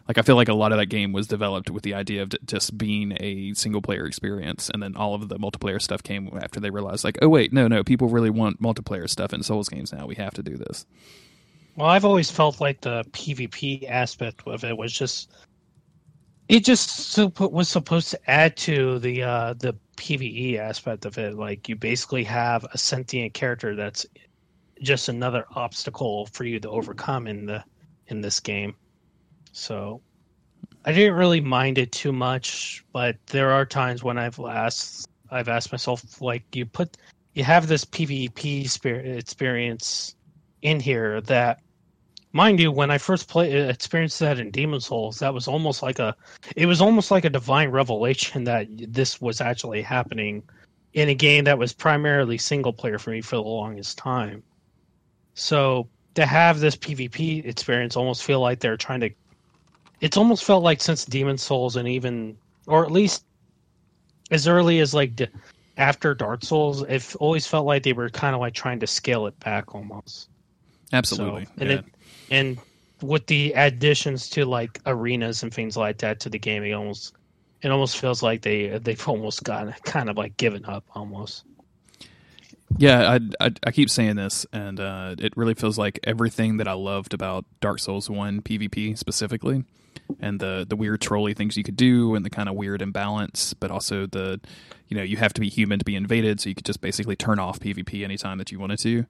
Like I feel like a lot of that game was developed with the idea of just being a single player experience, and then all of the multiplayer stuff came after they realized, like, oh wait, no, no, people really want multiplayer stuff in Souls games now. We have to do this. Well, I've always felt like the PvP aspect of it was just it just was supposed to add to the uh, the PVE aspect of it. Like you basically have a sentient character that's just another obstacle for you to overcome in the in this game. So I didn't really mind it too much, but there are times when I've asked I've asked myself like you put you have this PvP experience in here that mind you when I first played uh, experienced that in Demon Souls that was almost like a it was almost like a divine revelation that this was actually happening in a game that was primarily single player for me for the longest time. So to have this PvP experience almost feel like they're trying to it's almost felt like since Demon Souls and even, or at least as early as like after Dark Souls, it always felt like they were kind of like trying to scale it back almost. Absolutely. So, and yeah. it, and with the additions to like arenas and things like that to the game, it almost it almost feels like they they've almost got kind of like given up almost. Yeah, I, I, I keep saying this, and uh, it really feels like everything that I loved about Dark Souls One PvP specifically and the the weird trolly things you could do and the kind of weird imbalance, but also the you know you have to be human to be invaded, so you could just basically turn off PvP anytime that you wanted to.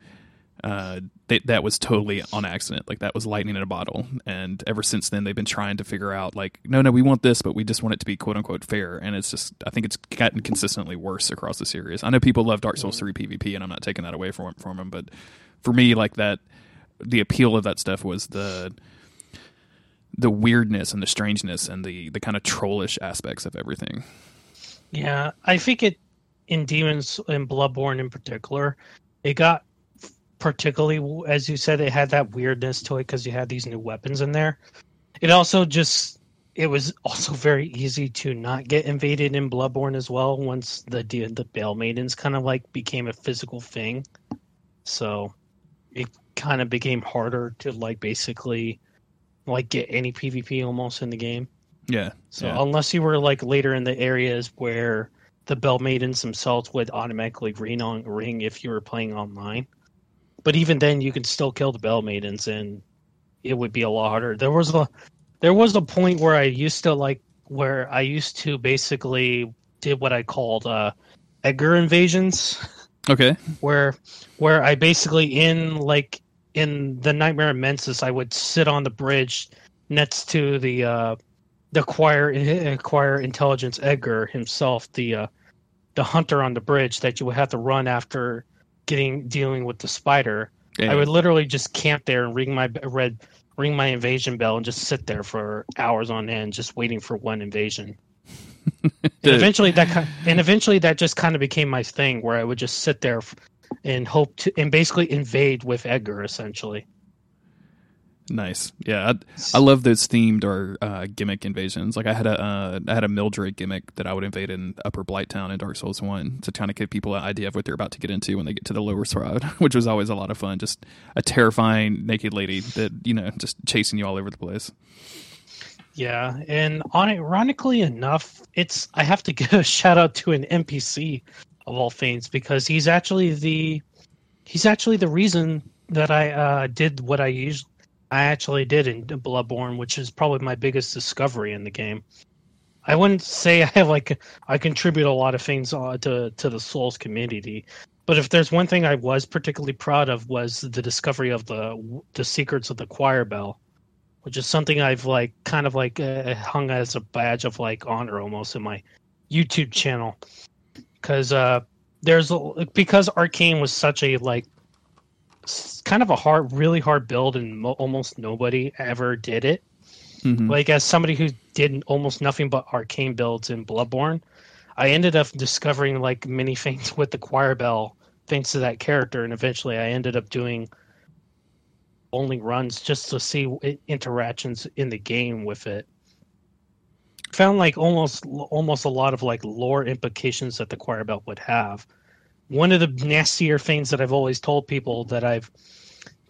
uh, that was totally on accident. Like that was lightning in a bottle. And ever since then, they've been trying to figure out like, no, no, we want this, but we just want it to be quote unquote fair. And it's just, I think it's gotten consistently worse across the series. I know people love Dark Souls three PvP, and I'm not taking that away from from them, but for me, like that, the appeal of that stuff was the the weirdness and the strangeness and the the kind of trollish aspects of everything. Yeah, I think it in Demons and Bloodborne in particular, it got particularly as you said it had that weirdness to it because you had these new weapons in there it also just it was also very easy to not get invaded in bloodborne as well once the the bell maidens kind of like became a physical thing so it kind of became harder to like basically like get any pvp almost in the game yeah so yeah. unless you were like later in the areas where the bell maidens themselves would automatically ring on ring if you were playing online but even then, you could still kill the Bell Maidens, and it would be a lot harder. There was a there was a point where I used to like where I used to basically did what I called uh, Edgar invasions. Okay. Where where I basically in like in the Nightmare of Mensis, I would sit on the bridge next to the uh, the acquire acquire intelligence Edgar himself, the uh, the hunter on the bridge that you would have to run after getting dealing with the spider, yeah. I would literally just camp there and ring my red ring my invasion bell and just sit there for hours on end, just waiting for one invasion. *laughs* and eventually that and eventually that just kind of became my thing where I would just sit there and hope to and basically invade with Edgar essentially. Nice. Yeah, I, I love those themed or uh, gimmick invasions. Like I had a uh, I had a Mildred gimmick that I would invade in Upper Blighttown in Dark Souls One to kind of give people an idea of what they're about to get into when they get to the lower side, *laughs* which was always a lot of fun. Just a terrifying naked lady that you know just chasing you all over the place. Yeah, and on ironically enough, it's I have to *laughs* give a shout out to an NPC of all things because he's actually the he's actually the reason that I uh, did what I used I actually did in Bloodborne, which is probably my biggest discovery in the game. I wouldn't say *laughs* I have like I contribute a lot of things uh, to to the Souls community, but if there's one thing I was particularly proud of was the discovery of the the secrets of the choir bell, which is something I've like kind of like uh, hung as a badge of like honor almost in my YouTube channel, because uh, there's because Arcane was such a like kind of a hard, really hard build, and mo- almost nobody ever did it. Mm-hmm. Like as somebody who did almost nothing but arcane builds in Bloodborne, I ended up discovering like many *laughs* things with the choir bell thanks to that character, and eventually I ended up doing only runs just to see interactions in the game with it. Found like almost almost a lot of like lore implications that the choir bell would have one of the nastier things that I've always told people that I've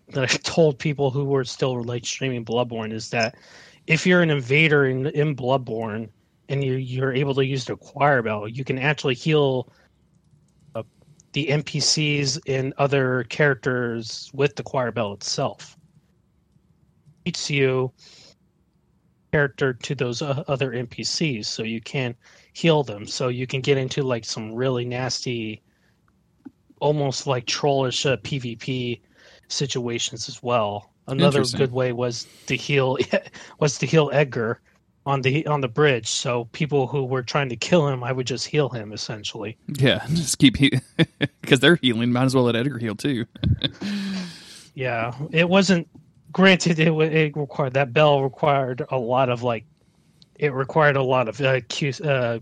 that I've *laughs* told people who were still like streaming Bloodborne is that if you're an invader in, in Bloodborne and you, you're able to use the choir bell, you can actually heal uh, the NPCs and other characters with the choir bell itself. It's you character to those uh, other NPCs, so you can heal them. So you can get into like some really nasty almost like trollish uh, PvP situations as well. Another good way was to heal *laughs* was to heal Edgar on the on the bridge. So people who were trying to kill him, I would just heal him essentially. Yeah, *laughs* just keep because *laughs* they're healing. Might as well let Edgar heal too. yeah, it wasn't granted. It, it required that bell required a lot of like it required a lot of uh, uh,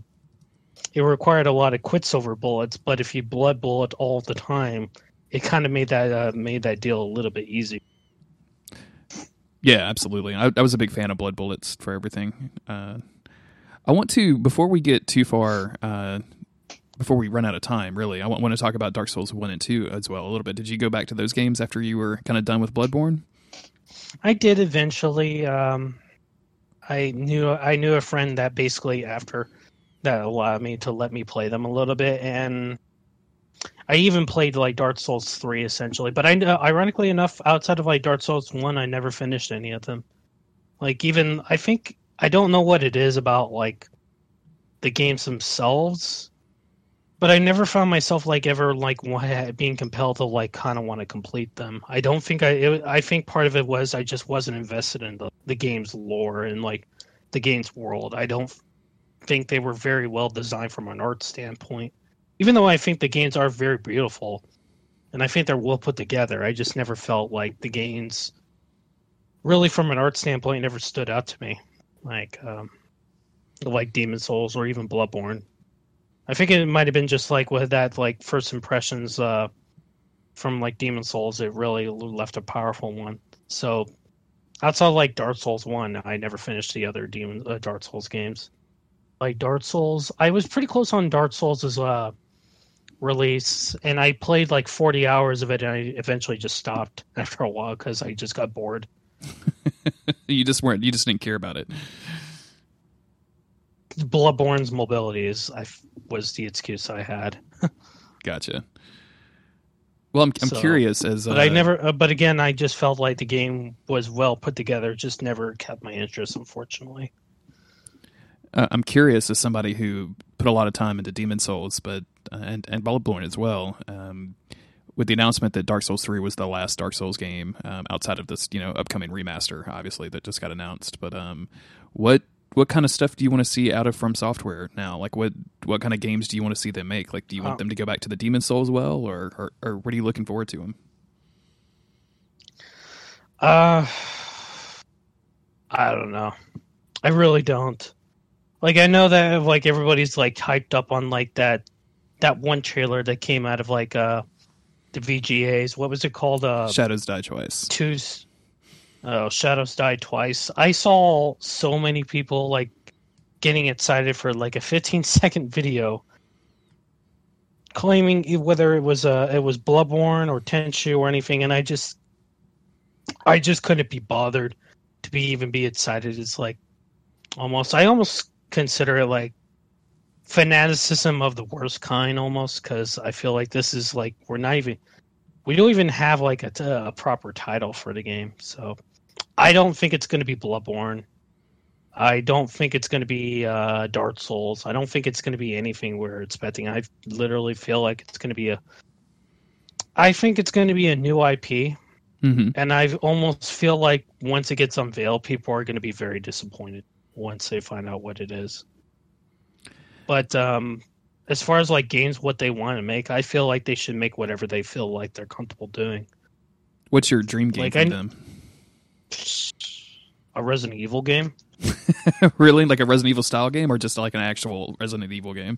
it required a lot of quicksilver bullets, but if you blood bullet all the time, it kind of made that uh, made that deal a little bit easy. Yeah, absolutely. I, I, was a big fan of blood bullets for everything. Uh, I want to before we get too far, uh, before we run out of time. Really, I want, want to talk about Dark Souls one and two as well a little bit. Did you go back to those games after you were kind of done with Bloodborne? I did eventually. Um, I knew I knew a friend that basically after that allowed me to let me play them a little bit and I even played like Dark Souls 3 essentially, but I uh, ironically enough outside of like Dark Souls 1 I never finished any of them. Like even I think I don't know what it is about like the games themselves, but I never found myself like ever like being compelled to like kind of want to complete them. I don't think I. It, I think part of it was I just wasn't invested in the the game's lore and like the game's world. I don't think they were very well designed from an art standpoint. Even though I think the games are very beautiful, and I think they're well put together, I just never felt like the games, really from an art standpoint, never stood out to me. Like, um, like Demon Souls or even Bloodborne. I think it might have been just like with that like first impressions uh, from like Demon Souls. It really left a powerful one. So outside like Dark Souls one, I never finished the other Demon uh, Dark Souls games. Like Dark Souls, I was pretty close on Dark Souls as uh, release, and I played like forty hours of it, and I eventually just stopped *laughs* after a while because I just got bored. *laughs* you just weren't. You just didn't care about it. Bloodborne's mobility is I was the excuse I had. gotcha. Well, I'm I'm so, curious as but uh, I never. Uh, but again, I just felt like the game was well put together. Just never kept my interest, unfortunately. Uh, I'm curious as somebody who put a lot of time into Demon Souls, but uh, and and Bloodborne as well. Um, with the announcement that Dark Souls three was the last Dark Souls game um, outside of this, you know, upcoming remaster, obviously that just got announced. But um, what what kind of stuff do you want to see out of From Software now? Like what what kind of games do you want to see them make? Like do you want um, them to go back to the Demon Souls well, or, or or what are you looking forward to them? Uh, I don't know. I really don't. Like I know that like everybody's like hyped up on like that that one trailer that came out of like uh the VGAs. What was it called? Uh, Shadows Die Twice. Tuesday Oh, Shadows died twice. I saw so many people like getting excited for like a 15 second *laughs* video claiming whether it was uh it was Bloodborne or Tenchu or anything and I just I just couldn't be bothered to be even be excited. It's like almost I almost consider it like fanaticism of the worst kind almost cuz I feel like this is like we're not even we don't even have like a, a proper title for the game. So I don't think it's going to be Bloodborne. I don't think it's going to be uh, Dark Souls. I don't think it's going to be anything we're expecting. I literally feel like it's going to be a. I think it's going to be a new IP, mm-hmm. and I almost feel like once it gets unveiled, people are going to be very disappointed once they find out what it is. But um, as far as like games, what they want to make, I feel like they should make whatever they feel like they're comfortable doing. What's your dream game like, for I, them? A Resident Evil game. *laughs* really, like a Resident Evil style game, or just like an actual Resident Evil game?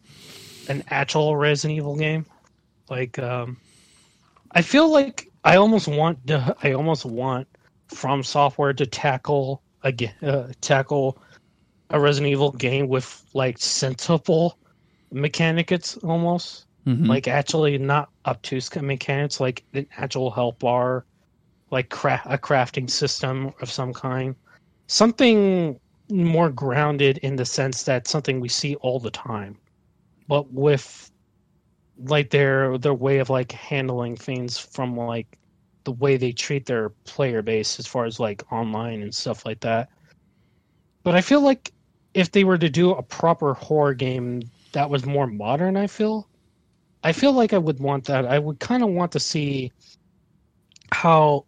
An actual Resident Evil game. Like, um, I feel like I almost want to, I almost want From Software to tackle again uh, tackle a Resident Evil game with like sensible mechanics almost. Mm-hmm. Like actually not obtuse mechanics, like an actual health bar like cra- a crafting system of some kind. Something more grounded in the sense that something we see all the time, but with like their their way of like handling things from like the way they treat their player base as far as like online and stuff like that. But I feel like if they were to do a proper horror game that was more modern, I feel I feel like I would want that. I would kind of want to see how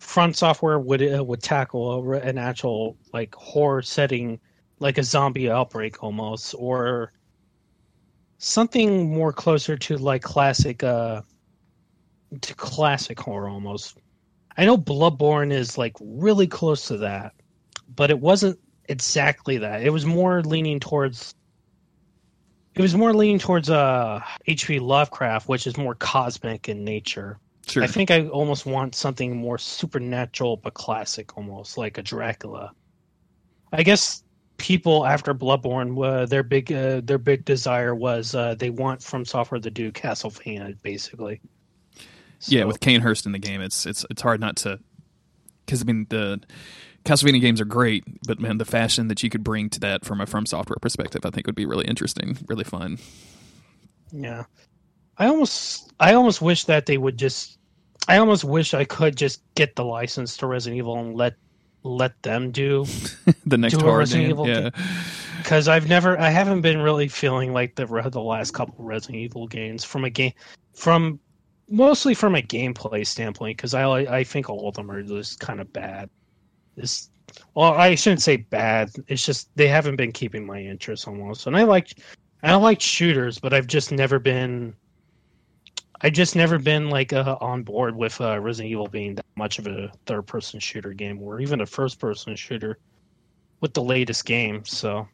From Software would uh, would tackle a, an actual like horror setting, like a zombie outbreak almost, or something more closer to like classic uh to classic horror almost. I know Bloodborne is like really close to that, but it wasn't exactly that. It was more leaning towards it was more leaning towards uh H.P. Lovecraft, which is more cosmic in nature. Sure. I think I almost want something more supernatural but classic, almost like a Dracula. I guess people after Bloodborne, uh, their big uh, their big desire was uh, they want From Software to do Castlevania, basically. So, yeah, with Cainhurst in the game, it's it's it's hard not to because I mean the Castlevania games are great, but man, the fashion that you could bring to that from a From Software perspective, I think would be really interesting, really fun. Yeah, I almost I almost wish that they would just I almost wish I could just get the license to Resident Evil and let let them do *laughs* the next do horror Resident game. Evil Yeah. because I've never, I haven't been really feeling like the the last couple Resident Evil games from a game, from mostly from a gameplay standpoint. Because I I think all of them are just kind of bad. This, well, I shouldn't say bad. It's just they haven't been keeping my interest almost. And I like, I like shooters, but I've just never been. I just never been like uh, on board with uh, Resident Evil being that much of a third-person shooter game, or even a first-person shooter, with the latest game. So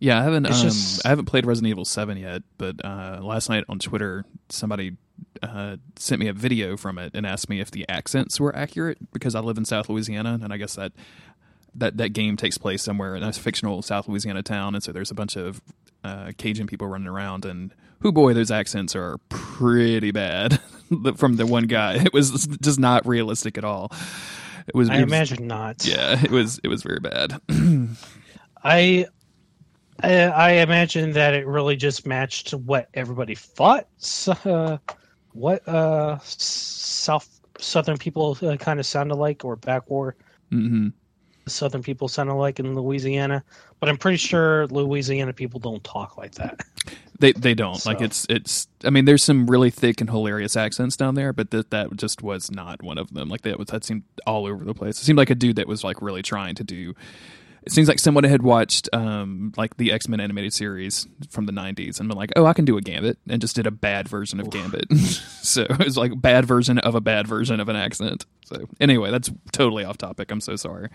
Yeah, I haven't. Um, just- I haven't played Resident Evil Seven yet, but uh, last night on Twitter, somebody uh, sent me a video from it and asked me if the accents were accurate because I live in South Louisiana, and I guess that that that game takes place somewhere in a fictional South Louisiana town, and so there's a bunch of uh, Cajun people running around, and who boy, those accents are pretty bad. *laughs* from the one guy, it was just not realistic at all. It was. I it was- imagine not. Yeah, it was. It was very bad. *clears throat* I, I I imagine that it really just matched what everybody thought. Uh, what uh, South Southern people uh, kind of sounded like, or back war hmm Southern people sounded like in Louisiana. But I'm pretty sure Louisiana people don't talk like that. They they don't like it's it's. I mean, there's some really thick and hilarious accents down there, but that that just was not one of them. Like that was that seemed all over the place. It seemed like a dude that was like really trying to do. It seems like someone had watched um like the X Men animated series from the '90s and been like, oh, I can do a Gambit, and just did a bad version of Gambit. *laughs* so it was like bad version of a bad version of an accent. So anyway, that's totally off topic. I'm so sorry.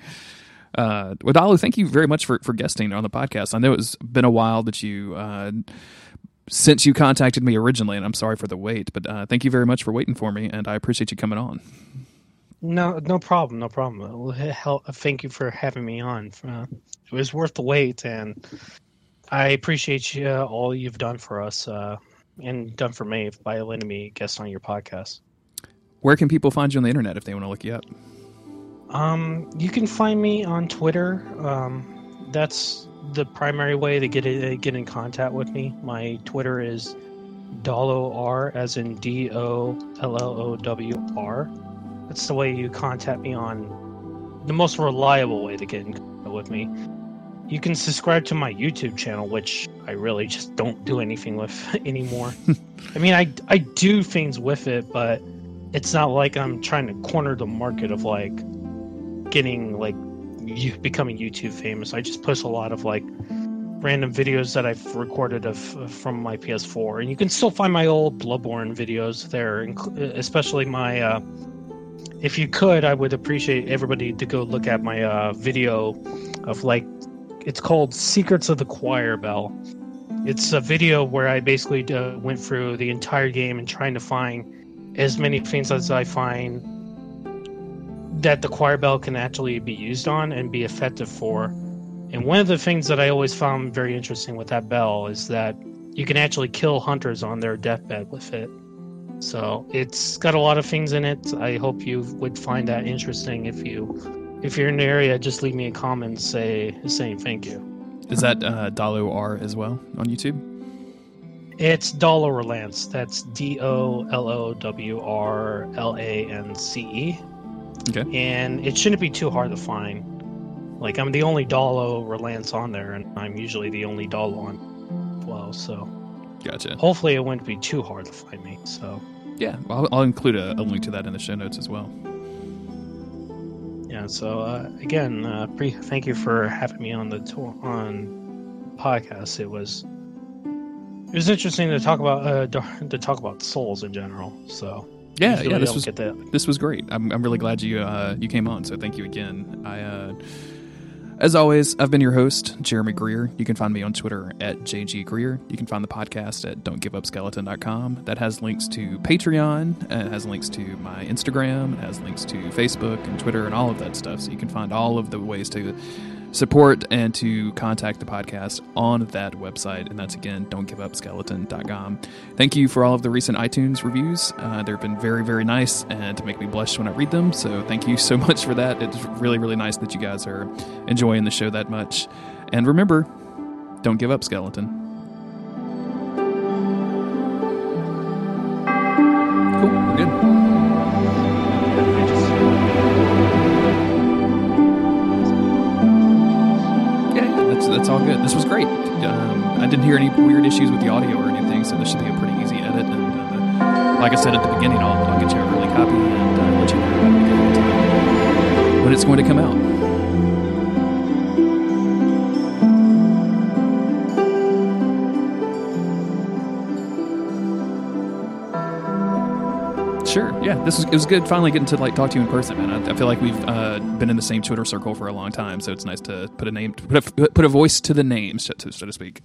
Uh, Wadalu, thank you very much for, for guesting on the podcast. I know it's been a while that you uh, since you contacted me originally, and I'm sorry for the wait, but uh, thank you very much for waiting for me, and I appreciate you coming on. No, no problem, no problem. Well, he- hell, Thank you for having me on. Uh, it was worth the wait, and I appreciate you, uh, all you've done for us uh, and done for me by letting me guest on your podcast. Where can people find you on the internet if they want to look you up? Um, you can find me on Twitter. Um, that's the primary way to get it, get in contact with me. My Twitter is Dollow R, as in D O L L O W R. That's the way you contact me on the most reliable way to get in contact with me. You can subscribe to my YouTube channel, which I really just don't do anything with *laughs* anymore. *laughs* I mean, I I do things with it, but it's not like I'm trying to corner the market of like getting like you becoming YouTube famous. I just post a lot of like random videos that I've recorded of, from my PS4, and you can still find my old Bloodborne videos there, especially my. Uh, if you could, I would appreciate everybody to go look at my uh, video of like it's called Secrets of the Choir Bell. It's a video where I basically uh, went through the entire game and trying to find as many things as I find that the choir bell can actually be used on and be effective for. And one of the things that I always found very interesting with that bell is that you can actually kill hunters on their deathbed with it. So it's got a lot of things in it. I hope you would find that interesting. If you, if you're in the area, just leave me a comment say saying thank you. Is that uh, Dollow R as well on YouTube? It's Dollow Rlance. That's D O L O W R L A N C E. Okay. And it shouldn't be too hard to find. Like I'm the only Dollow Rlance on there, and I'm usually the only Dollow on well. So Gotcha. hopefully it wouldn't be too hard to find me. So Yeah, well, I'll, I'll include a, a link to that in the show notes as well. yeah. So uh, again, uh, pre- thank you for having me on the tour on podcast. It was it was interesting to talk about uh, to talk about souls in general. So Yeah, usually yeah, this was this was great. I'm I'm really glad you uh, you came on. So thank you again. I uh, as always, I've been your host, Jeremy Greer. You can find me on Twitter at JG Greer. You can find the podcast at don'tgiveupskeleton.com. That has links to Patreon, it has links to my Instagram, it has links to Facebook and Twitter and all of that stuff. So you can find all of the ways to support and to contact the podcast on that website. And that's again, don'tgiveupskeleton.com. Thank you for all of the recent iTunes reviews. Uh, they've been very, very nice and to make me blush when I read them. So thank you so *laughs* much for that. It's really, really nice that you guys are enjoying the show that much. And remember, don't give up, skeleton. That's all good. This was great. Um, I didn't hear any weird issues with the audio or anything, so this should be a pretty easy edit. And uh, like I said at the beginning, I'll, I'll get you a early copy and uh, let you know when it's going to come out. Sure. Yeah, this was it was good. Finally getting to like talk to you in person, man. I, I feel like we've uh, been in the same Twitter circle for a long time, so it's nice to put a name, put a, put a voice to the name, so so to speak.